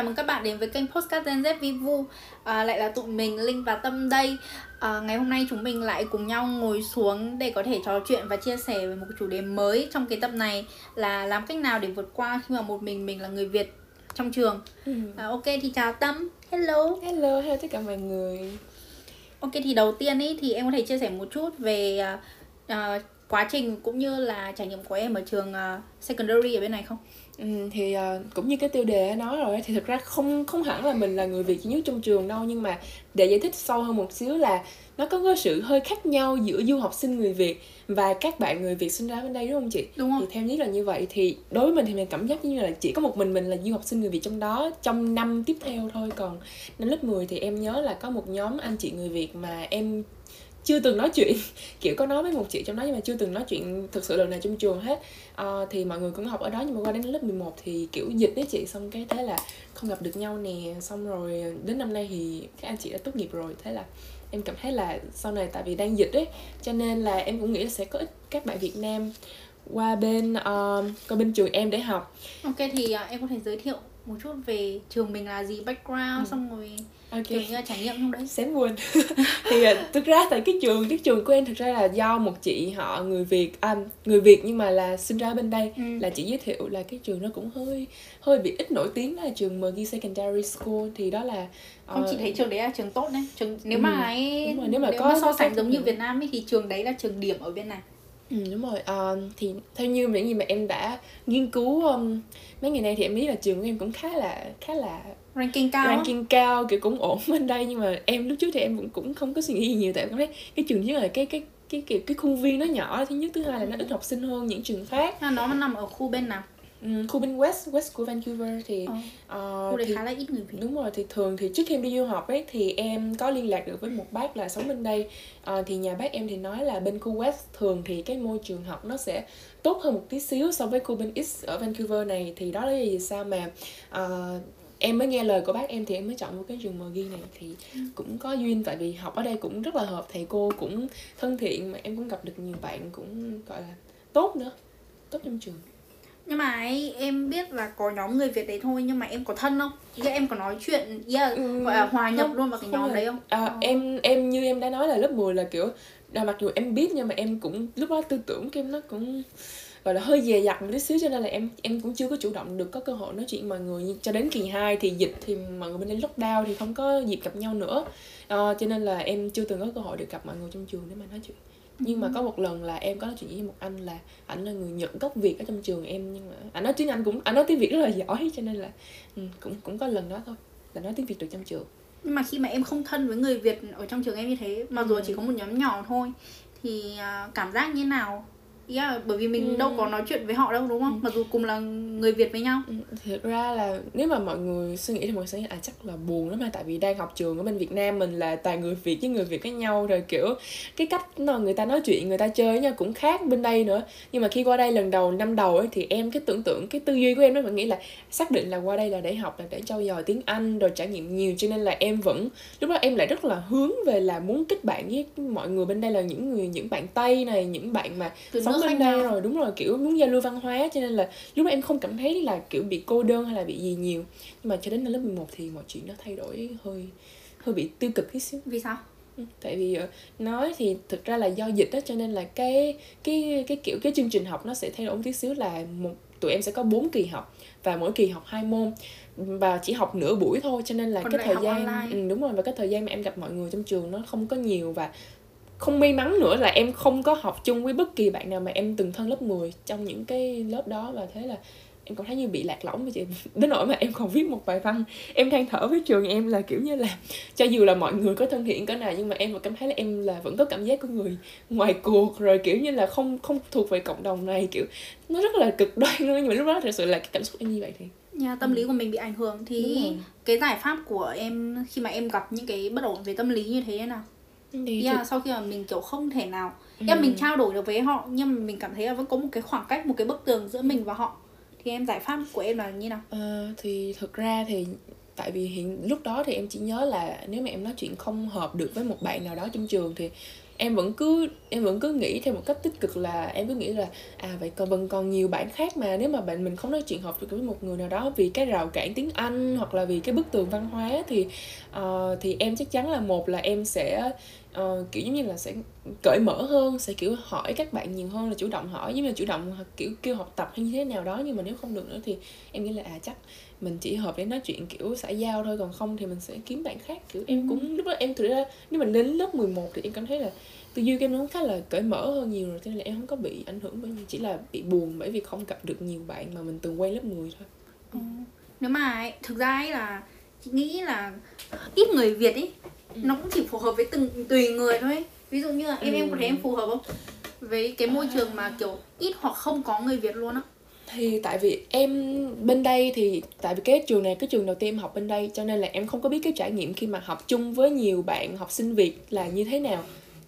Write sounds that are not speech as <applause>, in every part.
Chào mừng các bạn đến với kênh Postcard Gen Z Vivu à, Lại là tụi mình, Linh và Tâm đây. À, Ngày hôm nay chúng mình lại cùng nhau ngồi xuống để có thể trò chuyện và chia sẻ về một chủ đề mới Trong cái tập này là làm cách nào để vượt qua khi mà một mình mình là người Việt trong trường. Ừ. à, Ok thì chào Tâm, hello. Hello, hello tất cả mọi người. Ok thì đầu tiên ý, thì em có thể chia sẻ một chút về uh, quá trình cũng như là trải nghiệm của em ở trường uh, secondary ở bên này không? Ừ, thì uh, cũng như cái tiêu đề nói rồi thì thực ra không không hẳn là mình là người Việt duy nhất trong trường đâu nhưng mà để giải thích sâu hơn một xíu là nó có cái sự hơi khác nhau giữa du học sinh người Việt và các bạn người Việt sinh ra bên đây đúng không chị? Đúng không? Thì theo nhất là như vậy thì đối với mình thì mình cảm giác như là chỉ có một mình mình là du học sinh người Việt trong đó trong năm tiếp theo thôi còn năm lớp 10 thì em nhớ là có một nhóm anh chị người Việt mà em chưa từng nói chuyện. <laughs> Kiểu có nói với một chị trong đó nhưng mà chưa từng nói chuyện thực sự lần nào trong trường hết. À, thì mọi người cũng học ở đó nhưng mà qua đến lớp 11 thì kiểu dịch đấy chị xong cái thế là không gặp được nhau nè. Xong rồi đến năm nay thì các anh chị đã tốt nghiệp rồi. Thế là em cảm thấy là sau này tại vì đang dịch ấy cho nên là em cũng nghĩ là sẽ có ít các bạn Việt Nam qua bên uh, qua bên trường em để học. Ok thì uh, em có thể giới thiệu một chút về trường mình là gì background ừ. xong rồi okay. là trải nghiệm trong đấy. Xém buồn. <laughs> Thì uh, thực ra tại cái trường cái trường của em thực ra là do một chị họ người việt à, người việt nhưng mà là sinh ra bên đây. Ừ. là chị giới thiệu là cái trường nó cũng hơi hơi bị ít nổi tiếng đó là trường MG Secondary School. Thì đó là uh, không chỉ thấy trường đấy là trường tốt đấy. Trường nếu ừ. mà ấy nếu mà nếu có mà so sánh giống như Việt Nam ấy thì trường đấy là trường điểm ở bên này Ừ, đúng rồi. À, thì theo như những gì mà em đã nghiên cứu um, mấy ngày nay thì em nghĩ là trường của em cũng khá là khá là ranking cao ranking cao kiểu cũng ổn <laughs> bên đây. Nhưng mà em lúc trước thì em cũng cũng không có suy nghĩ gì nhiều. Tại em cảm thấy cái trường nhất là cái cái cái cái cái khuôn viên nó nhỏ. Thứ nhất thứ hai là nó ít học sinh hơn những trường khác. À, nó nằm ở khu bên nào Um, khu bên west west của Vancouver thì ờ. uh, khu thì, khá là ít người Việt. đúng rồi thì thường thì trước khi em đi du học ấy thì em có liên lạc được với một bác là sống bên đây. Uh, thì nhà bác em thì nói là bên khu west thường thì cái môi trường học nó sẽ tốt hơn một tí xíu so với khu bên east ở Vancouver này. Thì đó là vì sao mà uh, em mới nghe lời của bác em thì em mới chọn một cái trường MG này thì ừ. cũng có duyên. Tại vì học ở đây cũng rất là hợp thầy cô cũng thân thiện mà em cũng gặp được nhiều bạn cũng gọi là tốt nữa tốt trong trường nhưng mà ấy, em biết là có nhóm người Việt đấy thôi nhưng mà em có thân không? Ý em có nói chuyện yeah, ừ, gọi là hòa nhập không, luôn vào cái nhóm đấy không? À, oh. em em như em đã nói là lớp 10 là kiểu là mặc dù em biết nhưng mà em cũng lúc đó tư tưởng của em nó cũng gọi là hơi dè dặt một tí xíu cho nên là em em cũng chưa có chủ động được có cơ hội nói chuyện mọi người cho đến kỳ 2 thì dịch thì mọi người bên đây lockdown thì không có dịp gặp nhau nữa uh, cho nên là em chưa từng có cơ hội được gặp mọi người trong trường để mà nói chuyện nhưng mà có một lần là em có nói chuyện với một anh là ảnh là người nhật gốc việt ở trong trường em nhưng mà ảnh nói tiếng anh cũng ảnh nói tiếng việt rất là giỏi cho nên là ừ, cũng cũng có lần đó thôi là nói tiếng việt được trong trường nhưng mà khi mà em không thân với người việt ở trong trường em như thế mặc dù ừ. chỉ có một nhóm nhỏ thôi thì à, cảm giác như nào yeah, bởi vì mình ừ. đâu có nói chuyện với họ đâu đúng không? Ừ. Mặc dù cùng là người Việt với nhau. Ừ. Thực ra là nếu mà mọi người suy nghĩ thì mọi người sẽ nghĩ à chắc là buồn lắm mà tại vì đang học trường ở bên Việt Nam mình là toàn người Việt với người Việt với nhau rồi kiểu cái cách mà người ta nói chuyện, người ta chơi với nhau cũng khác bên đây nữa. Nhưng mà khi qua đây lần đầu năm đầu ấy thì em cái tưởng tượng cái tư duy của em nó vẫn nghĩ là xác định là qua đây là để học là để trau dồi tiếng Anh rồi trải nghiệm nhiều cho nên là em vẫn lúc đó em lại rất là hướng về là muốn kết bạn với mọi người bên đây là những người những bạn Tây này, những bạn mà Từ sống bên đây rồi đúng rồi kiểu muốn giao lưu văn hóa cho nên là lúc đó em không cảm thấy là kiểu bị cô đơn hay là bị gì nhiều. Nhưng mà cho đến năm lớp 11 thì mọi chuyện nó thay đổi hơi hơi bị tiêu cực tí xíu. Vì sao? Ừ, tại vì ờ, nói thì thực ra là do dịch đó cho nên là cái cái cái kiểu cái chương trình học nó sẽ thay đổi một tí xíu là một tụi em sẽ có 4 kỳ học và mỗi kỳ học hai môn. Và chỉ học nửa buổi thôi cho nên là Còn cái thời gian ừ, đúng rồi và cái thời gian mà em gặp mọi người trong trường nó không có nhiều và không may mắn nữa là em không có học chung với bất kỳ bạn nào mà em từng thân lớp 10 trong những cái lớp đó và thế là em cảm thấy như bị lạc lõng. Với chị <laughs> đến nỗi mà em còn viết một bài văn em than thở với trường em là kiểu như là <laughs> cho dù là mọi người có thân thiện cỡ nào nhưng mà em vẫn cảm thấy là em là vẫn có cảm giác của người ngoài cuộc rồi kiểu như là không không thuộc về cộng đồng này kiểu nó rất là cực đoan luôn. Nhưng mà lúc đó thật sự là cái cảm xúc em như vậy thì yeah, tâm lý của mình bị ảnh hưởng. Thì cái giải pháp của em khi mà em gặp những cái bất ổn về tâm lý như thế nào thì yeah, sau khi mà mình kiểu không thể nào ừ. em mình trao đổi được với họ nhưng mà mình cảm thấy là vẫn có một cái khoảng cách một cái bức tường giữa mình và họ thì em giải pháp của em là như nào ờ, thì thực ra thì tại vì hiện lúc đó thì em chỉ nhớ là nếu mà em nói chuyện không hợp được với một bạn nào đó trong trường thì em vẫn cứ em vẫn cứ nghĩ theo một cách tích cực là em cứ nghĩ là à vậy còn vẫn còn nhiều bạn khác mà nếu mà bạn mình không nói chuyện học được với một người nào đó vì cái rào cản tiếng Anh hoặc là vì cái bức tường văn hóa thì uh, thì em chắc chắn là một là em sẽ uh, kiểu giống như là sẽ cởi mở hơn sẽ kiểu hỏi các bạn nhiều hơn là chủ động hỏi. Giống như là chủ động kiểu kêu học tập hay như thế nào đó nhưng mà nếu không được nữa thì em nghĩ là à chắc mình chỉ hợp để nói chuyện kiểu xã giao thôi còn không thì mình sẽ kiếm bạn khác. Kiểu em cũng lúc đó em thực ra nếu mình đến lớp 11 thì em cảm thấy là tư duy của em nó khá là cởi mở hơn nhiều rồi cho nên là em không có bị ảnh hưởng bởi chỉ là bị buồn bởi vì không gặp được nhiều bạn mà mình từng quen lớp 10 thôi. Ừ. nếu mà ấy, thực ra ấy là chị nghĩ là ít người Việt ấy ừ. nó cũng chỉ phù hợp với từng tùy người thôi. Ví dụ như là em ừ. em có thấy em phù hợp không? Với cái môi trường mà kiểu ít hoặc không có người Việt luôn á. Thì tại vì em bên đây thì tại vì cái trường này cái trường đầu tiên em học bên đây cho nên là em không có biết cái trải nghiệm khi mà học chung với nhiều bạn học sinh Việt là như thế nào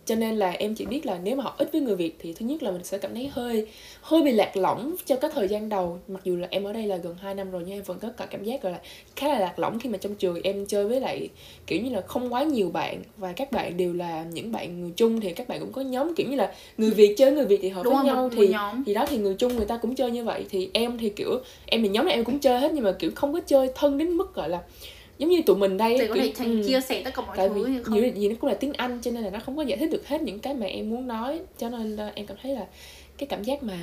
cho nên là em chỉ biết là nếu mà học ít với người việt thì thứ nhất là mình sẽ cảm thấy hơi hơi bị lạc lõng cho cái thời gian đầu. Mặc dù là em ở đây là gần 2 năm rồi nhưng em vẫn có cả cảm giác gọi là khá là lạc lõng khi mà trong trường em chơi với lại kiểu như là không quá nhiều bạn. Và các bạn đều là những bạn người chung thì các bạn cũng có nhóm kiểu như là người việt chơi người việt thì hợp Đúng với nhau thì nhóm. thì đó thì người chung người ta cũng chơi như vậy. Thì em thì kiểu em thì nhóm này em cũng chơi hết nhưng mà kiểu không có chơi thân đến mức gọi là giống như tụi mình đây để có thể thành ừ. chia sẻ tất cả mọi tại thứ vì không? gì nó cũng là tiếng anh cho nên là nó không có giải thích được hết những cái mà em muốn nói cho nên là em cảm thấy là cái cảm giác mà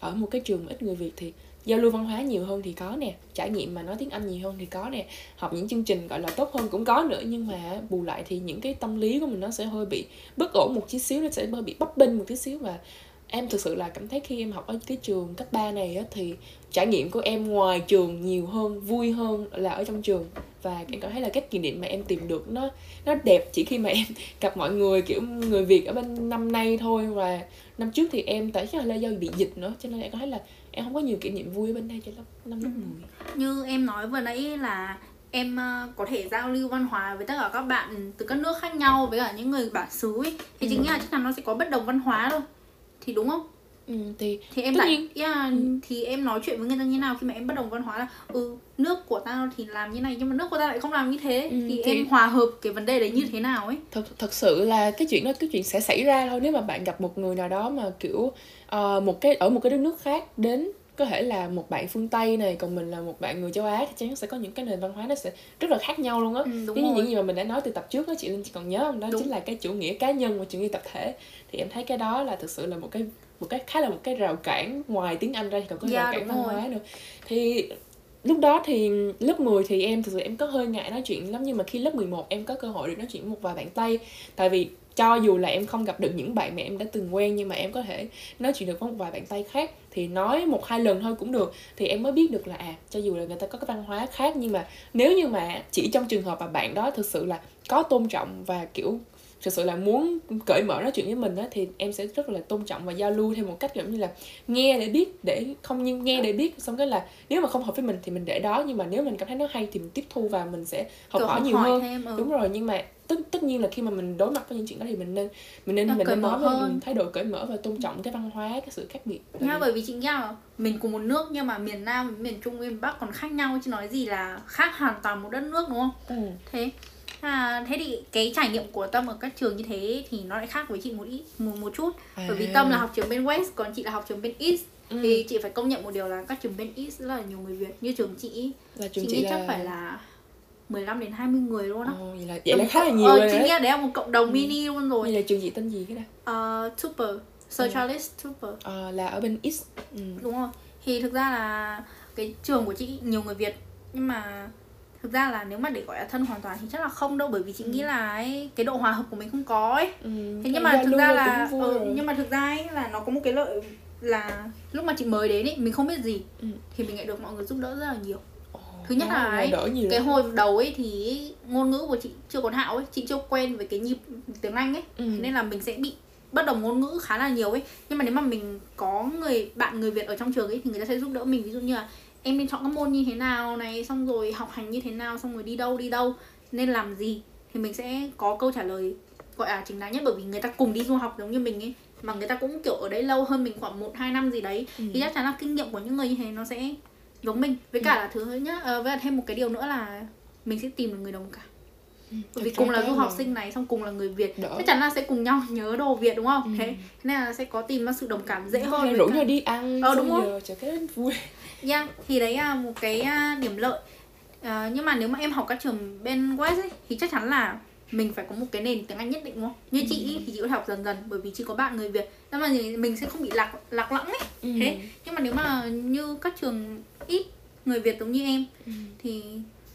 ở một cái trường mà ít người việt thì giao lưu văn hóa nhiều hơn thì có nè trải nghiệm mà nói tiếng anh nhiều hơn thì có nè học những chương trình gọi là tốt hơn cũng có nữa nhưng mà bù lại thì những cái tâm lý của mình nó sẽ hơi bị bất ổn một chút xíu nó sẽ hơi bị bấp bênh một tí xíu và em thực sự là cảm thấy khi em học ở cái trường cấp 3 này á, thì trải nghiệm của em ngoài trường nhiều hơn vui hơn là ở trong trường. Và em cảm thấy là các kỷ niệm mà em tìm được nó nó đẹp chỉ khi mà <laughs> em gặp mọi người kiểu người việt ở bên năm nay thôi. Và năm trước thì em tại chắc là do bị dịch nữa cho nên em có thấy là em không có nhiều kỷ niệm vui ở bên đây cho lớp năm lớp mười. Như em nói vừa nãy là em uh, có thể giao lưu văn hóa với tất cả các bạn từ các nước khác nhau với cả những người bản xứ ấy. Thì ừ. chính là chắc chắn nó sẽ có bất đồng văn hóa thôi thì đúng không? Ừ, thì thì em lại yeah, ừ. thì em nói chuyện với người ta như nào khi mà em bất đồng văn hóa là ừ nước của tao thì làm như này nhưng mà nước của tao lại không làm như thế. Ừ, thì, thì em hòa hợp cái vấn đề đấy như thế nào ấy? Thật thật sự là cái chuyện đó cái chuyện sẽ xảy ra thôi. Nếu mà bạn gặp một người nào đó mà kiểu uh, một cái ở một cái đất nước khác đến có thể là một bạn phương tây này còn mình là một bạn người châu á thì chắc sẽ có những cái nền văn hóa nó sẽ rất là khác nhau luôn á. Ừ, như những gì mà mình đã nói từ tập trước đó chị linh chỉ còn nhớ không? Đó đúng. chính là cái chủ nghĩa cá nhân và chủ nghĩa tập thể. Thì em thấy cái đó là thực sự là một cái một cái khá là một cái rào cản ngoài tiếng Anh ra thì còn có yeah, rào cản văn hóa nữa. Thì lúc đó thì lớp 10 thì em thực sự em có hơi ngại nói chuyện lắm nhưng mà khi lớp 11 em có cơ hội được nói chuyện với một vài bạn Tây. Tại vì cho dù là em không gặp được những bạn mà em đã từng quen nhưng mà em có thể nói chuyện được với một vài bạn tay khác thì nói một hai lần thôi cũng được. Thì em mới biết được là à cho dù là người ta có cái văn hóa khác nhưng mà nếu như mà chỉ trong trường hợp mà bạn đó thực sự là có tôn trọng và, kiểu thực sự là muốn cởi mở nói chuyện với mình á thì em sẽ rất là tôn trọng và giao lưu theo một cách giống như là nghe để biết để không nhưng nghe để biết. Xong cái là nếu mà không hợp với mình thì mình để đó nhưng mà nếu mình cảm thấy nó hay thì mình tiếp thu và mình sẽ học hỏi nhiều hỏi hơn. thêm, ừ. đúng rồi nhưng mà tất tất nhiên là khi mà mình đối mặt với những chuyện đó thì mình nên mình nên nó mình nên nói với thái độ cởi mở và tôn trọng cái văn hóa cái sự khác biệt. Nha bởi vì nghĩ là mình cùng một nước nhưng mà miền nam miền trung miền bắc còn khác nhau chứ nói gì là khác hoàn toàn một đất nước đúng không? Ừ. thế À, thế thì cái trải nghiệm của Tâm ở các trường như thế thì nó lại khác với chị một ít một một chút à. bởi vì Tâm là học trường bên West còn chị là học trường bên East ừ. thì chị phải công nhận một điều là các trường bên East rất là nhiều người Việt như trường chị là trường chị, chị là... chắc phải là 15 đến 20 người luôn á. Ồ, vậy là vậy là khá là nhiều ờ, rồi chị nghĩ là đấy là một cộng đồng ừ. mini luôn rồi. Vậy là trường chị tên gì cái đó? Uh, Trooper, Sir ừ. Charles Trooper. Ờ, là ở bên East. Ừ. Đúng rồi. Thì thực ra là cái trường của chị nhiều người Việt nhưng mà thực ra là nếu mà để gọi là thân hoàn toàn thì chắc là không đâu bởi vì chị ừ. nghĩ là ấy, cái độ hòa hợp của mình không có ấy ừ. thế nhưng mà thực ra là ừ, nhưng mà thực ra ấy là nó có một cái lợi là lúc mà chị mới đến ấy mình không biết gì ừ. thì mình lại được mọi người giúp đỡ rất là nhiều thứ nhất là ấy, cái hồi đầu ấy thì ngôn ngữ của chị chưa còn hạo ấy chị chưa quen với cái nhịp tiếng anh ấy ừ. nên là mình sẽ bị bất đồng ngôn ngữ khá là nhiều ấy. Nhưng mà nếu mà mình có người bạn người việt ở trong trường ấy thì người ta sẽ giúp đỡ mình. Ví dụ như là em nên chọn các môn như thế nào này xong rồi học hành như thế nào xong rồi đi đâu đi đâu nên làm gì? Thì mình sẽ có câu trả lời gọi là chính đáng nhất. Bởi vì người ta cùng đi du học giống như mình ấy mà người ta cũng kiểu ở đấy lâu hơn mình khoảng một hai năm gì đấy ừ. thì chắc chắn là kinh nghiệm của những người như thế nó sẽ giống mình. Với cả ừ. là thứ nhất uh, với cả thêm một cái điều nữa là mình sẽ tìm được người đồng cảm bởi vì cùng là du học sinh này xong cùng là người Việt Đỡ. chắc chắn là sẽ cùng nhau nhớ đồ Việt đúng không Ừ. thế nên là sẽ có tìm ra sự đồng cảm dễ hơn rủ nhau đi ăn Ờ, đúng giờ chả cái vui Yeah, thì đấy là một cái à, điểm lợi à, nhưng mà nếu mà em học các trường bên West ấy, thì chắc chắn là mình phải có một cái nền tiếng Anh nhất định đúng không? Như chị ý, thì chị có thể học dần dần bởi vì chị có bạn người Việt nên mà mình sẽ không bị lạc lạc lõng ấy Ừ. thế nhưng mà nếu mà như các trường ít người Việt giống như em Ừ. thì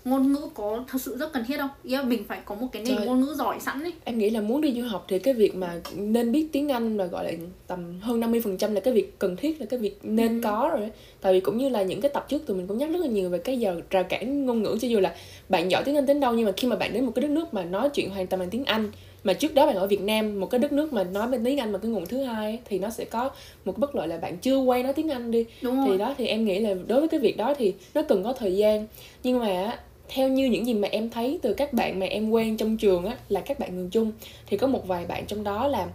ngôn ngữ có thật sự rất cần thiết không? Ý là mình phải có một cái nền Trời. ngôn ngữ giỏi sẵn ấy em nghĩ là muốn đi du học thì cái việc mà nên biết tiếng Anh là gọi là tầm hơn 50% là cái việc cần thiết là cái việc nên Ừ. có rồi đấy. tại vì cũng như là những cái tập trước tụi mình cũng nhắc rất là nhiều về cái giờ rào cản ngôn ngữ cho dù là bạn giỏi tiếng Anh đến đâu nhưng mà khi mà bạn đến một cái đất nước mà nói chuyện hoàn toàn bằng tiếng Anh mà trước đó bạn ở Việt Nam một cái đất nước mà nói bên tiếng Anh mà cái nguồn thứ hai thì nó sẽ có một cái bất lợi là bạn chưa quen nói tiếng Anh đi đúng thì rồi đó thì em nghĩ là đối với cái việc đó thì nó cần có thời gian nhưng mà theo như những gì mà em thấy từ các bạn mà em quen trong trường á là các bạn người chung thì có một vài bạn trong đó là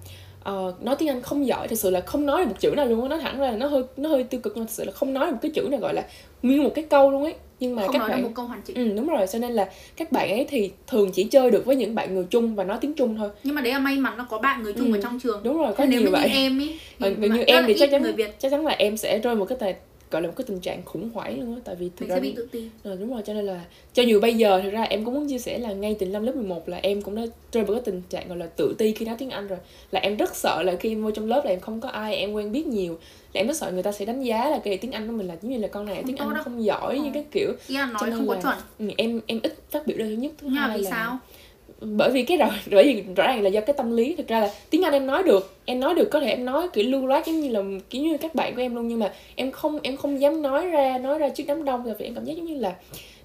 ờ, nói tiếng Anh không giỏi thực sự là không nói được một chữ nào luôn á. Nói thẳng ra là nó hơi nó hơi tiêu cực nhưng mà thực sự là không nói được một cái chữ nào gọi là nguyên một cái câu luôn ấy. Nhưng mà không các nói bạn một câu hoàn chỉnh. Ừ đúng rồi. Cho nên là các bạn ấy thì thường chỉ chơi được với những bạn người chung và nói tiếng Trung thôi. Nhưng mà đấy là may mắn là có bạn người chung Ừ, ở trong trường. đúng rồi có Thế nếu nhiều mà vậy như em Mà, thì mà như rất em thì chắc chắn người Việt. chắc chắn là em sẽ rơi một cái tài gọi là một cái tình trạng khủng hoảng luôn á tại vì thực mình ra sẽ bị tự ti. Ờ, đúng rồi cho nên là cho dù bây giờ thực ra em cũng muốn chia sẻ là ngay từ năm lớp 11 là em cũng đã rơi vào cái tình trạng gọi là tự ti khi nói tiếng Anh rồi. Là em rất sợ là khi em vô trong lớp là em không có ai em quen biết nhiều. Là em rất sợ người ta sẽ đánh giá là cái tiếng Anh của mình là giống như là con này Không tiếng Anh đâu. không giỏi như Ờ. cái kiểu ý là Cho nói nên không có là- chuẩn. ừ, em em ít phát biểu đây thứ nhất thứ nhưng hai vì là sao bởi vì cái rồi bởi vì rõ ràng là do cái tâm lý. Thực ra là tiếng Anh em nói được em nói được có thể em nói kiểu lưu loát giống như là kiểu như các bạn của em luôn nhưng mà em không em không dám nói ra nói ra trước đám đông. Là vì em cảm giác giống như là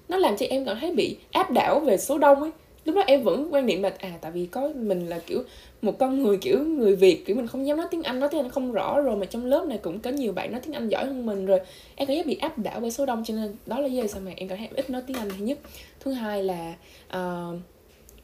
nó làm cho em cảm thấy bị áp đảo về số đông ấy. Lúc đó em vẫn quan niệm là à tại vì có mình là kiểu một con người kiểu người Việt kiểu mình không dám nói tiếng Anh nói tiếng Anh không rõ rồi mà trong lớp này cũng có nhiều bạn nói tiếng Anh giỏi hơn mình rồi. Em cảm giác bị áp đảo bởi số đông cho nên đó là lý do sao mà em cảm thấy em ít nói tiếng Anh thứ nhất. Thứ hai là uh,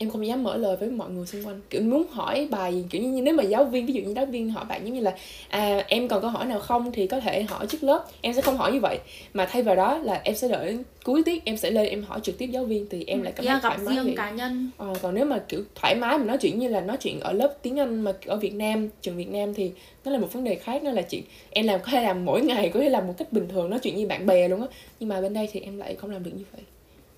em không dám mở lời với mọi người xung quanh. Kiểu muốn hỏi bài gì, kiểu như nếu mà giáo viên ví dụ như giáo viên hỏi bạn giống như là à em còn câu hỏi nào không thì có thể hỏi trước lớp. Em sẽ không hỏi như vậy. Mà thay vào đó là em sẽ đợi cuối tiết em sẽ lên em hỏi trực tiếp giáo viên thì em lại cảm thấy thoải mái riêng cá nhân. Ờ, còn nếu mà kiểu thoải mái mà nói chuyện như là nói chuyện ở lớp tiếng Anh mà ở Việt Nam trường Việt Nam thì nó là một vấn đề khác nó là chuyện em làm có thể làm mỗi ngày có thể làm một cách bình thường nói chuyện như bạn bè luôn á. Nhưng mà bên đây thì em lại không làm được như vậy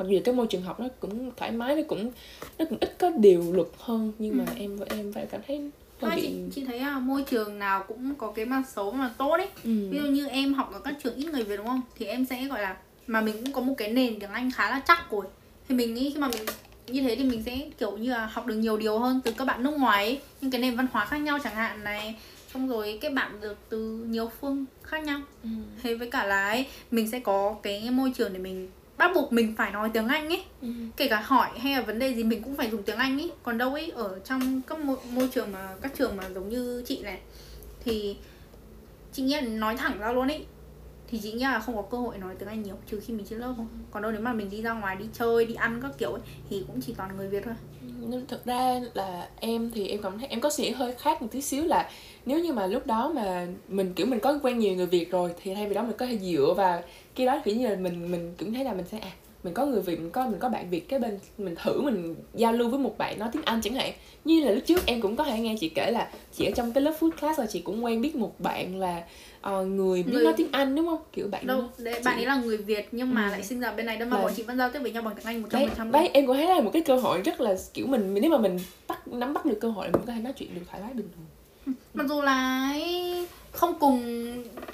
mặc dù cái môi trường học nó cũng thoải mái nó cũng nó cũng ít có điều luật hơn nhưng mà Ừ. em em phải cảm thấy Thôi chị, chị thấy là môi trường nào cũng có cái mặt xấu mà tốt ấy ừ. ví dụ như em học ở các trường ít người Việt đúng không thì em sẽ gọi là mà mình cũng có một cái nền tiếng Anh khá là chắc rồi thì mình nghĩ khi mà mình như thế thì mình sẽ kiểu như là học được nhiều điều hơn từ các bạn nước ngoài ấy những cái nền văn hóa khác nhau chẳng hạn này xong rồi kết bạn được từ nhiều phương khác nhau Ừ. thế với cả là ấy, mình sẽ có cái môi trường để mình bắt buộc mình phải nói tiếng Anh ấy. Ừ. kể cả hỏi hay là vấn đề gì mình cũng phải dùng tiếng Anh ý còn đâu ấy ở trong các môi, môi trường mà các trường mà giống như chị này thì chị nghĩ là nói thẳng ra luôn ấy. Thì chị nghĩ là không có cơ hội nói tiếng Anh nhiều trừ khi mình trên lớp thôi. Còn đâu nếu mà mình đi ra ngoài đi chơi đi ăn các kiểu ấy thì cũng chỉ toàn người Việt thôi nên thực ra là em thì em cảm thấy em có suy nghĩ hơi khác một tí xíu là nếu như mà lúc đó mà mình, kiểu, mình có quen nhiều người Việt rồi thì thay vì đó mình có thể dựa vào cái đó kiểu như là mình mình cũng thấy là mình sẽ à mình có người Việt mình có mình có bạn Việt cái bên mình thử mình giao lưu với một bạn nói tiếng Anh chẳng hạn. Như là lúc trước em cũng có thể nghe chị kể là chị ở trong cái lớp food class rồi chị cũng quen biết một bạn là ờ, người biết Người- nói tiếng Anh đúng không? Kiểu bạn đâu đấy, bạn ấy là người Việt nhưng mà Ừ. lại sinh ra bên này đâu mà Là- bọn chị vẫn giao tiếp với nhau bằng tiếng Anh một trăm phần đấy em cũng thấy là một cái cơ hội rất là kiểu mình nếu mà mình bắt nắm bắt được cơ hội là mình có thể nói chuyện được thoải mái bình thường. Mặc dù là ấy, không cùng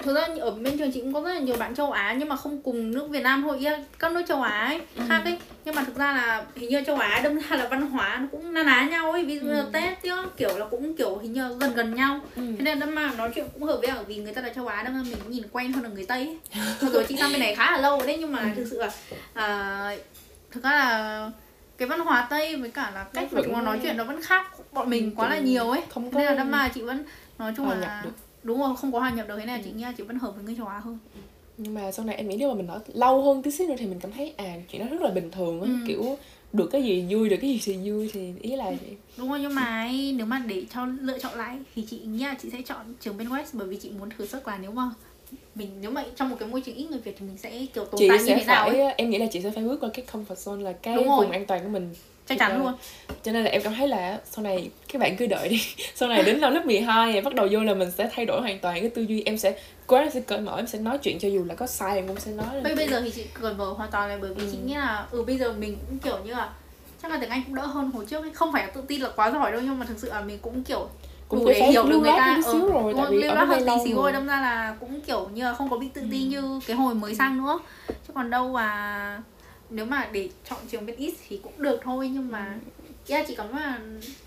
thực ra ở bên trường chị cũng có rất là nhiều bạn châu Á nhưng mà không cùng nước Việt Nam thôi các nước châu Á ấy, Ừ. khác ấy nhưng mà thực ra là hình như châu Á đâm ra là văn hóa nó cũng na ná nhau ấy ví dụ là Ừ. Tết chứ kiểu là cũng kiểu hình như gần gần nhau ừ. thế nên đâm mà nói chuyện cũng hợp với ở vì người ta là châu Á đâm ra mình cũng nhìn quen hơn là người Tây ấy. dù chị sang bên này khá là lâu rồi đấy nhưng mà Ừ. thực sự là à, thực ra là cái văn hóa Tây với cả là cách mà chúng nó nói chuyện nó vẫn khác bọn mình Ừ, quá là nhiều ấy không nên là đâm mà chị vẫn nói chung là. Đúng rồi không có hòa nhập được thế này chị nghĩ là chị vẫn hợp với người châu Á hơn. Nhưng mà sau này em nghĩ nếu mà mình ở lâu hơn tí xíu nữa thì mình cảm thấy à chuyện đó rất là bình thường á Ừ. kiểu được cái gì vui được cái gì thì vui thì ý là vậy. Đúng rồi nhưng mà ấy, nếu mà để cho lựa chọn lại thì chị nghĩ là chị sẽ chọn trường bên West bởi vì chị muốn thử sức là nếu mà mình nếu mà trong một cái môi trường ít người Việt thì mình sẽ kiểu tồn chị tại như thế nào ấy. em nghĩ là chị sẽ phải bước qua cái comfort zone là cái vùng an toàn của mình chắc chắn ra- luôn. Cho nên là em cảm thấy là sau này các bạn cứ đợi đi. <laughs> Sau này đến năm lớp 12 này bắt đầu vô là mình sẽ thay đổi hoàn toàn cái tư duy. Em sẽ cố gắng sẽ cởi mở em sẽ nói chuyện cho dù là có sai em cũng sẽ nói bây bây giờ thì chị cởi mở hoàn toàn là bởi vì Ừ. chị nghĩ là ừ bây giờ mình cũng kiểu như là chắc là tiếng anh cũng đỡ hơn hồi trước ấy. Không phải là tự tin là quá giỏi đâu nhưng mà thực sự là mình cũng kiểu cũng để hiểu được người ta. tí xíu ừ, rồi tại vì lưu hơn tí xíu rồi. rồi. Đâm ra là cũng kiểu như là không có bị tự tin Ừ. như cái hồi mới sang nữa. Chứ còn đâu mà nếu mà để chọn trường bên ít thì cũng được thôi nhưng mà Ừ. yeah, chị cảm thấy là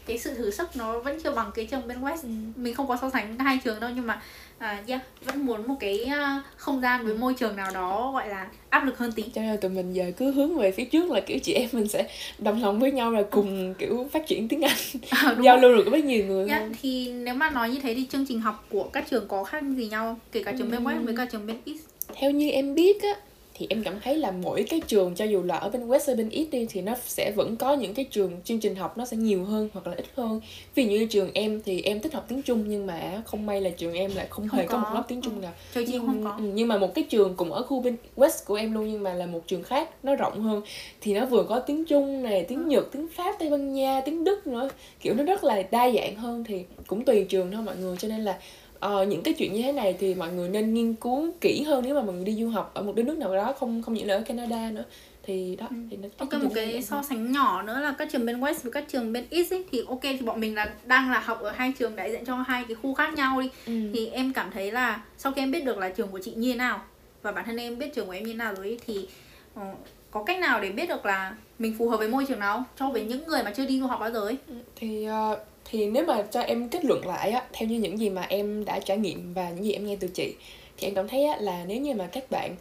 cái sự thử sức nó vẫn chưa bằng cái trường bên West. Ừ. mình không có so sánh hai trường đâu nhưng mà à, yeah, vẫn muốn một cái à, không gian với môi trường nào đó gọi là áp lực hơn tí. Cho nên tụi mình giờ cứ hướng về phía trước là kiểu chị em mình sẽ đồng lòng với nhau là cùng kiểu phát triển tiếng Anh <laughs> À, giao lưu được với nhiều người Yeah, thì nếu mà nói như thế thì chương trình học của các trường có khác gì nhau? Kể cả trường bên West với cả trường bên East? Theo như em biết á thì em cảm thấy là mỗi cái trường cho dù là ở bên West hay bên East đi thì nó sẽ vẫn có những cái trường chương trình học nó sẽ nhiều hơn hoặc là ít hơn dụ như trường em thì em thích học tiếng Trung nhưng mà không may là trường em lại không, Không hề có. có. một lớp tiếng Trung Ừ. nào chị nhưng, không có ừ, nhưng mà một cái trường cùng ở khu bên West của em luôn nhưng mà là một trường khác nó rộng hơn thì nó vừa có tiếng Trung này tiếng Nhật tiếng Pháp Tây Ban Nha tiếng Đức nữa kiểu nó rất là đa dạng hơn thì cũng tùy trường thôi mọi người cho nên là ờ, những cái chuyện như thế này thì mọi người nên nghiên cứu kỹ hơn nếu mà mọi người đi du học ở một đất nước nào đó không không những là ở Canada nữa. Thì đó thì nó Ok một cái so sánh nhỏ nữa là các trường bên West với các trường bên East ấy, thì ok thì bọn mình là đang là học ở hai trường đại diện cho hai cái khu khác nhau đi. Ừ. thì em cảm thấy là sau khi em biết được là trường của chị như thế nào và bản thân em biết trường của em như thế nào rồi ấy, thì ờ, có cách nào để biết được là mình phù hợp với môi trường nào cho với những người mà chưa đi du học bao giờ ấy? Thì ờ, thì nếu mà cho em kết luận lại á theo như những gì mà em đã trải nghiệm và những gì em nghe từ chị thì em cảm thấy á, là nếu như mà các bạn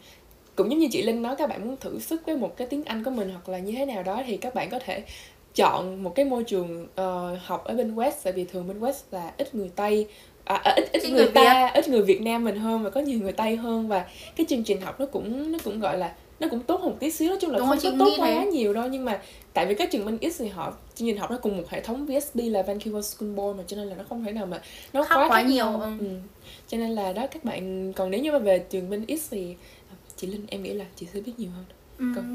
cũng giống như chị Linh nói các bạn muốn thử sức với một cái tiếng Anh của mình hoặc là như thế nào đó thì các bạn có thể chọn một cái môi trường ờ, học ở bên West tại vì thường bên West là ít người Tây à, à, ít ít người người ta ít người Việt Nam mình hơn và có nhiều người Tây hơn và cái chương trình học nó cũng nó cũng gọi là nó cũng tốt hơn một tí xíu nói chung là Đúng không có tốt quá thế. nhiều đâu nhưng mà tại vì các trường bên X thì họ chương trình học nó cùng một hệ thống VSB là Vancouver School Board mà cho nên là nó không thể nào mà nó Khác quá, quá nhiều, ừ. Ừ. cho nên là đó các bạn còn nếu như mà về trường bên X thì à, chị Linh em nghĩ là chị sẽ biết nhiều hơn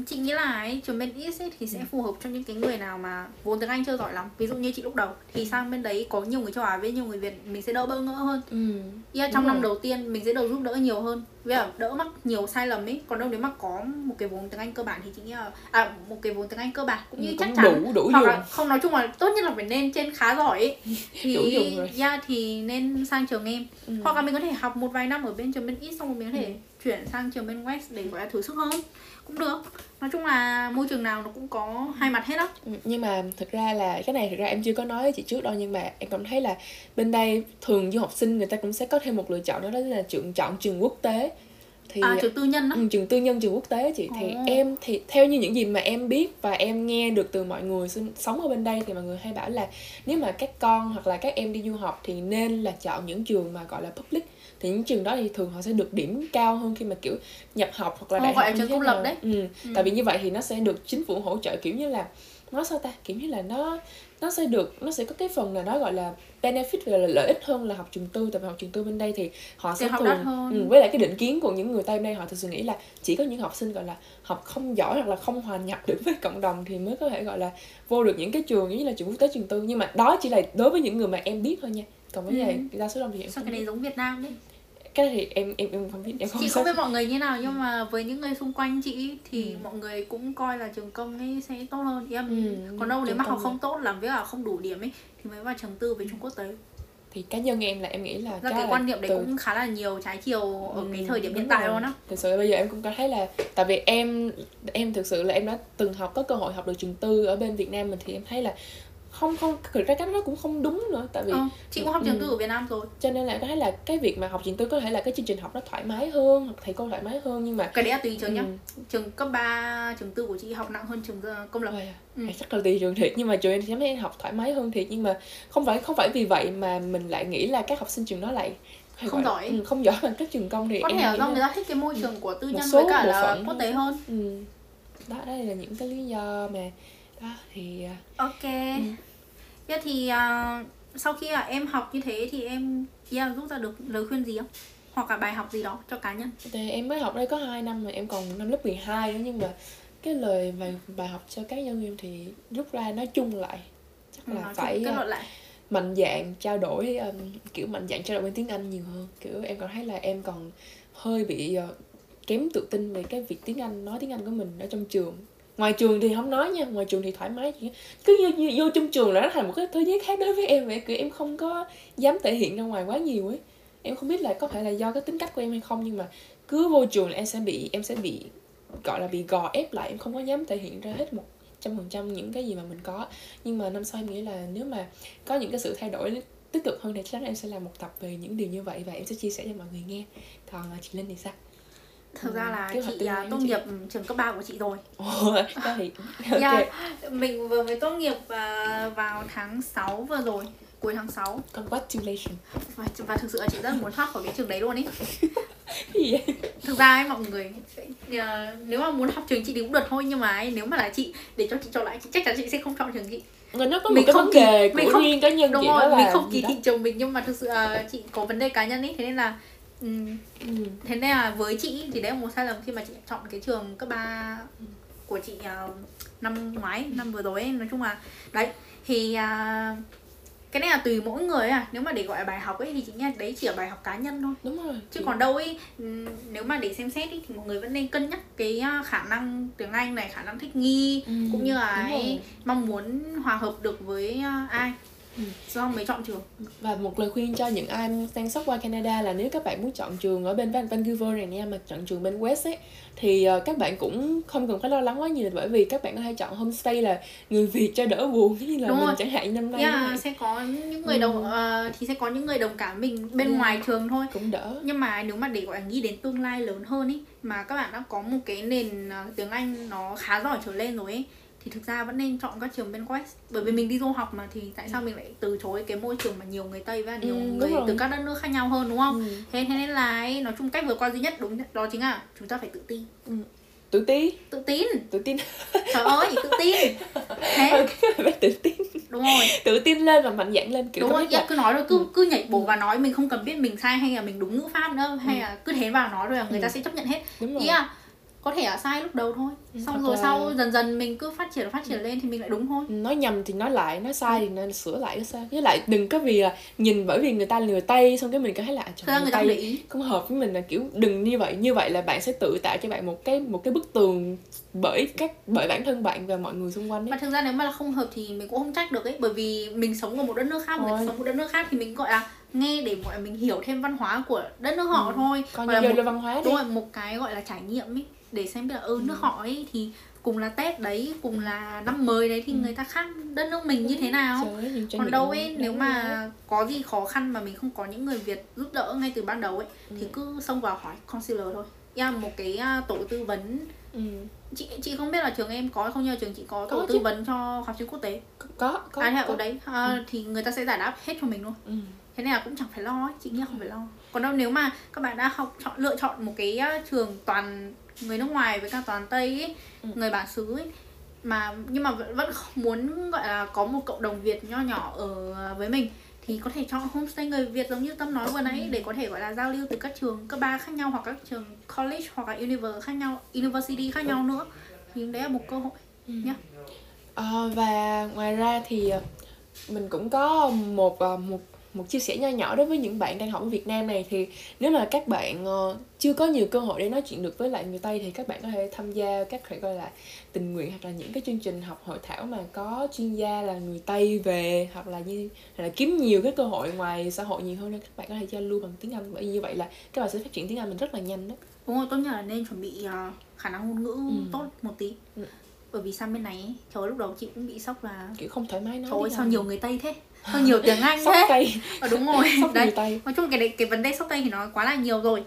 Chị nghĩ là ấy, trường bên East ấy, thì sẽ phù hợp cho những cái người nào mà vốn tiếng Anh chưa giỏi lắm ví dụ như chị lúc đầu thì sang bên đấy có nhiều người châu Á với nhiều người Việt mình sẽ đỡ bỡ ngỡ hơn ừ. Yeah, Đúng trong năm rồi. đầu tiên mình sẽ được giúp đỡ nhiều hơn với đỡ mắc nhiều sai lầm ấy còn đâu nếu mà có một cái vốn tiếng Anh cơ bản thì chị nghĩ là à một cái vốn tiếng Anh cơ bản cũng như Ừ, chắc chắn đủ đủ hoặc dùng là không nói chung là tốt nhất là phải nên trên khá giỏi ấy <laughs> thì Đủ dùng rồi. yeah, thì nên sang trường em Ừ. hoặc là mình có thể học một vài năm ở bên trường bên East xong rồi mình có thể Ừ. chuyển sang trường bên West để gọi là thử sức hơn. Cũng được. Nói chung là môi trường nào nó cũng có hai mặt hết á. Ừ, nhưng mà thực ra là cái này thực ra em chưa có nói với chị trước đâu nhưng mà em cảm thấy là bên đây thường du học sinh người ta cũng sẽ có thêm một lựa chọn đó, đó là trường chọn trường quốc tế. Thì à trường tư nhân á. Ừ, trường tư nhân trường quốc tế chị. Thì Ồ. em thì theo như những gì mà em biết và em nghe được từ mọi người sống ở bên đây thì mọi người hay bảo là nếu mà các con hoặc là các em đi du học thì nên là chọn những trường mà gọi là public thì những trường đó thì thường họ sẽ được điểm cao hơn khi mà kiểu nhập học hoặc là Ồ, đại học là như thế công lập nào. đấy. ừ. Ừ. tại vì như vậy thì nó sẽ được chính phủ hỗ trợ kiểu như là nói sao ta kiểu như là nó nó sẽ được nó sẽ có cái phần là nó gọi là benefit gọi là lợi ích hơn là học trường tư tại vì học trường tư bên đây thì họ sẽ học thường ừ, với lại cái định kiến của những người tây bên đây họ thực sự nghĩ là chỉ có những học sinh gọi là học không giỏi hoặc là không hòa nhập được với cộng đồng thì mới có thể gọi là vô được những cái trường như là trường quốc tế trường tư nhưng mà đó chỉ là đối với những người mà em biết thôi nha còn với Ừ. lại đa số đông thì em sao cái này giống Việt Nam đấy cái này thì em em em không biết em không chị không biết mọi người như nào nhưng mà với những người xung quanh chị thì Ừ. mọi người cũng coi là trường công ấy sẽ tốt hơn. Em Ừ, còn đâu nếu mà học không tốt làm với cả không đủ điểm ấy thì mới vào trường tư với trung quốc tế thì cá nhân em là em nghĩ là chắc cái là quan niệm đấy từ- cũng khá là nhiều trái chiều ở cái Ừ, thời điểm đúng hiện tại luôn á. Thực sự bây giờ em cũng có thấy là tại vì em em thực sự là em đã từng học có cơ hội học được trường tư ở bên Việt Nam mình thì em thấy là không không thực ra cái nó cũng không đúng nữa tại vì ờ, chị cũng học trường Ừ. tư ở Việt Nam rồi cho nên là thấy là cái việc mà học trường tư có thể là cái chương trình học nó thoải mái hơn thầy cô thoải mái hơn nhưng mà cái đấy là tùy trường nhá Ừ. trường cấp 3 trường tư của chị học nặng hơn trường ờ, công lập à, Ừ. chắc là tùy trường thiệt nhưng mà trường em thấy em học thoải mái hơn thiệt nhưng mà không phải không phải vì vậy mà mình lại nghĩ là các học sinh trường đó lại Không giỏi. ừ, không giỏi bằng các trường công thì có thể là do người ta thích cái môi trường của tư nhân số với cả là quốc tế hơn ừ. đó đây là những cái lý do mà đó thì à, ok Thế thì à, sau khi là em học như thế thì em yeah, rút ra được lời khuyên gì không? Hoặc là bài học gì đó cho cá nhân? Thì em mới học đây có 2 năm mà em còn năm lớp 12 nữa nhưng mà cái lời bài bài học cho các nhân viên thì rút ra nói chung lại. Chắc là Nói chung phải kết uh, luận lại. mạnh dạn trao đổi um, kiểu mạnh dạn trao đổi bằng tiếng Anh nhiều hơn. Kiểu em còn thấy là em còn hơi bị uh, kém tự tin về cái việc tiếng Anh nói tiếng Anh của mình ở trong trường ngoài trường thì không nói nha ngoài trường thì thoải mái chứ cứ vô, vô, vô trong trường là nó thành một cái thế giới khác đối với em vậy kiểu em không có dám thể hiện ra ngoài quá nhiều ấy. Em không biết là có phải là do cái tính cách của em hay không nhưng mà cứ vô trường là em sẽ bị em sẽ bị gọi là bị gò ép lại em không có dám thể hiện ra hết một trăm phần trăm những cái gì mà mình có. Nhưng mà năm sau em nghĩ là nếu mà có những cái sự thay đổi tích cực hơn thì chắc chắn em sẽ làm một tập về những điều như vậy và em sẽ chia sẻ cho mọi người nghe. Còn à, chị Linh thì sao? Thực ra là chị của tốt chị. nghiệp trường cấp 3 của chị rồi. Ồ, đó thì <laughs> ok. Yeah, mình vừa mới tốt nghiệp à, vào tháng 6 vừa rồi cuối tháng 6 congratulations. Và, và thực sự là chị rất muốn thoát khỏi cái trường đấy luôn ý <laughs> vậy? Thực ra ấy mọi người à, nếu mà muốn học trường chị thì cũng được thôi nhưng mà ấy, nếu mà là chị để cho chị chọn lại chị chắc chắn chị sẽ không chọn trường chị. Người nó có Mình một cái không vấn đề mình của không- riêng cá nhân đúng chị rồi đó là mình không kỳ thị chồng mình nhưng mà thực sự là chị có vấn đề cá nhân ấy thế nên là ừm, Ừ. thế nên là với chị thì đấy là một sai lầm khi mà chị chọn cái trường cấp 3 của chị à, năm ngoái năm vừa rồi ấy. Nói chung là đấy thì à, cái này là tùy mỗi người à. Nếu mà để gọi là bài học ấy thì chị nghe đấy chỉ là bài học cá nhân thôi. Đúng rồi. Chứ còn đâu ấy ừm, nếu mà để xem xét ý, thì mọi người vẫn nên cân nhắc cái à, khả năng tiếng anh này khả năng thích nghi Ừ, cũng như là ấy, mong muốn hòa hợp được với ai Ừ. do mới chọn trường và một lời khuyên cho những ai đang sắp qua Canada là nếu các bạn muốn chọn trường ở bên Van- Vancouver này nha mà chọn trường bên West ấy thì ờ, các bạn cũng không cần phải lo lắng quá nhiều bởi vì các bạn có thể chọn homestay là người Việt cho đỡ buồn như là Đúng mình rồi. chẳng hạn năm nay yeah, vậy. sẽ có những người Ừ. đồng ờ, thì sẽ có những người đồng cảm mình bên Yeah. ngoài trường thôi cũng đỡ nhưng mà nếu mà để gọi là nghĩ đến tương lai lớn hơn ý mà các bạn đã có một cái nền ờ, tiếng Anh nó khá giỏi trở lên rồi ấy thì thực ra vẫn nên chọn các trường bên West bởi vì mình đi du học mà thì tại sao mình lại từ chối cái môi trường mà nhiều người Tây và nhiều Ừ, người rồi. từ các đất nước khác nhau hơn đúng không? Ừ. Thế thế nên là ấy, nói chung cách vượt qua duy nhất đúng đó chính là chúng ta phải tự tin. tự tin Tự tin. tự tin Trời ơi, tự tin. Thế phải tự tin đúng rồi. tự tin lên và mạnh dạn lên kiểu đúng rồi yeah, là cứ nói thôi cứ Ừ. cứ nhảy bổ vào nói mình không cần biết mình sai hay là mình đúng ngữ pháp nữa hay Ừ. là cứ thế vào nói rồi là người ta Ừ. sẽ chấp nhận hết đúng rồi là có thể là sai lúc đầu thôi. Ừ, xong hoặc rồi là- sau dần dần mình cứ phát triển phát triển lên thì mình lại đúng thôi. Nói nhầm thì nói lại nói sai thì nên sửa lại cái sao? Với lại đừng có vì là nhìn bởi vì người ta người tây xong cái mình cảm thấy là à, trời người ta ý. không hợp với mình là kiểu đừng như vậy. Như vậy là bạn sẽ tự tạo cho bạn một cái một cái bức tường bởi các bởi bản thân bạn và mọi người xung quanh mà ấy thực ra nếu mà là không hợp thì mình cũng không trách được ấy bởi vì mình sống ở một đất nước khác ta Rồi. sống ở một đất nước khác thì mình gọi là nghe để gọi là mình hiểu thêm văn hóa của đất nước họ Ừ. thôi. Gọi là một, văn hóa đi. đúng rồi một cái gọi là trải nghiệm ấy để xem biết là ừ, nước Ừ. họ ấy thì cùng là tết đấy cùng là năm mới đấy thì Ừ. người ta khác đất nước mình như thế nào ơi, còn đâu ấy nếu mà nhớ. có gì khó khăn mà mình không có những người việt giúp đỡ ngay từ ban đầu ấy thì Ừ. cứ xông vào hỏi concealer thôi yeah, một cái à, tổ tư vấn ừ. chị chị không biết là trường em có không nhưng mà trường chị có tổ Có tư chứ. vấn cho học sinh quốc tế có có à có. ở đấy à, thì người ta sẽ giải đáp hết cho mình luôn Ừ. thế nên là cũng chẳng phải lo ấy chị nghĩ không phải lo. Còn đâu nếu mà các bạn đã học chọn lựa chọn một cái à, trường toàn người nước ngoài với cả toàn tây ấy, Ừ. người bản xứ ấy mà nhưng mà vẫn, muốn gọi là có một cộng đồng việt nho nhỏ ở với mình thì có thể chọn homestay người Việt giống như Tâm nói vừa nãy để có thể gọi là giao lưu từ các trường cấp 3 khác nhau hoặc các trường college hoặc là university khác nhau university khác nhau nữa. Thì đấy là một cơ hội nhá. Ờ, và ngoài ra thì mình cũng có một ờ, một một chia sẻ nho nhỏ đối với những bạn đang học ở Việt Nam này thì nếu mà các bạn ờ, chưa có nhiều cơ hội để nói chuyện được với lại người Tây thì các bạn có thể tham gia các phải gọi là tình nguyện hoặc là những cái chương trình học hội thảo mà có chuyên gia là người Tây về hoặc là như hoặc là kiếm nhiều cái cơ hội ngoài xã hội nhiều hơn nên các bạn có thể giao lưu bằng tiếng Anh bởi vì như vậy là các bạn sẽ phát triển tiếng Anh mình rất là nhanh đó. đúng rồi tốt nhất là nên chuẩn bị ờ, khả năng ngôn ngữ Ừ. tốt một tí Ừ. bởi vì sang bên này trời lúc đầu chị cũng bị sốc là kiểu không thoải mái nói trời sao Anh. nhiều người tây thế sao nhiều tiếng anh sóc thế. Tây ờ, đúng rồi. <laughs> Sóc đấy. Tây nói chung cái đấy cái vấn đề sốc tây thì nó quá là nhiều rồi.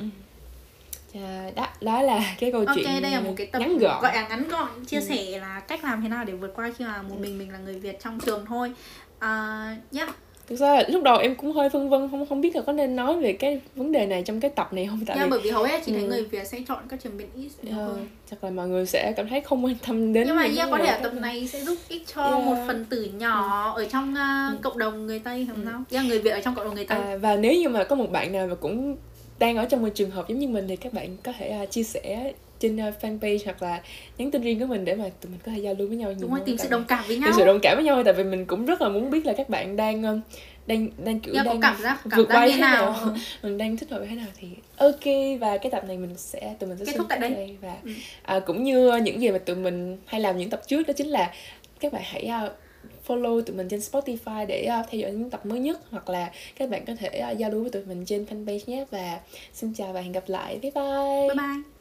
Chà, đó đó là cái câu ok chuyện đây là một cái tập ngắn gọn. gọi là ngắn gọn chia Ừ. sẻ là cách làm thế nào để vượt qua khi mà một mình mình là người việt trong trường thôi. À, yeah. Thực ra là lúc đầu em cũng hơi phân vân không không biết là có nên nói về cái vấn đề này trong cái tập này không tại yeah, vì bởi vì hầu hết chị thấy Ừ. người việt sẽ chọn các trường bên nhiều ờ, hơn chắc là mọi người sẽ cảm thấy không quan tâm đến nhưng mà yeah, có thể là tập này sẽ giúp ích cho Yeah. một phần tử nhỏ ở trong uh, Ừ. cộng đồng người tây làm Ừ. sao yeah, người việt ở trong cộng đồng người tây à, và nếu như mà có một bạn nào mà cũng đang ở trong một trường hợp giống như mình thì các bạn có thể à, chia sẻ trên uh, fanpage hoặc là nhắn tin riêng của mình để mà tụi mình có thể giao lưu với nhau nhiều đúng rồi tìm sự đồng cảm với nhau tìm sự đồng cảm với nhau tại vì mình cũng rất là muốn biết là các bạn đang um, đang đang kiểu có đang cảm giác cảm vượt giác qua như thế nào. nào. <laughs> Mình đang thích hợp thế nào thì ok và cái tập này mình sẽ tụi mình sẽ Kết thúc tại phép đây. và Ừ. à, cũng như những gì mà tụi mình hay làm những tập trước đó chính là các bạn hãy uh, follow tụi mình trên Spotify để uh, theo dõi những tập mới nhất hoặc là các bạn có thể uh, giao lưu với tụi mình trên fanpage nhé. Và xin chào và hẹn gặp lại. Bye bye. Bye bye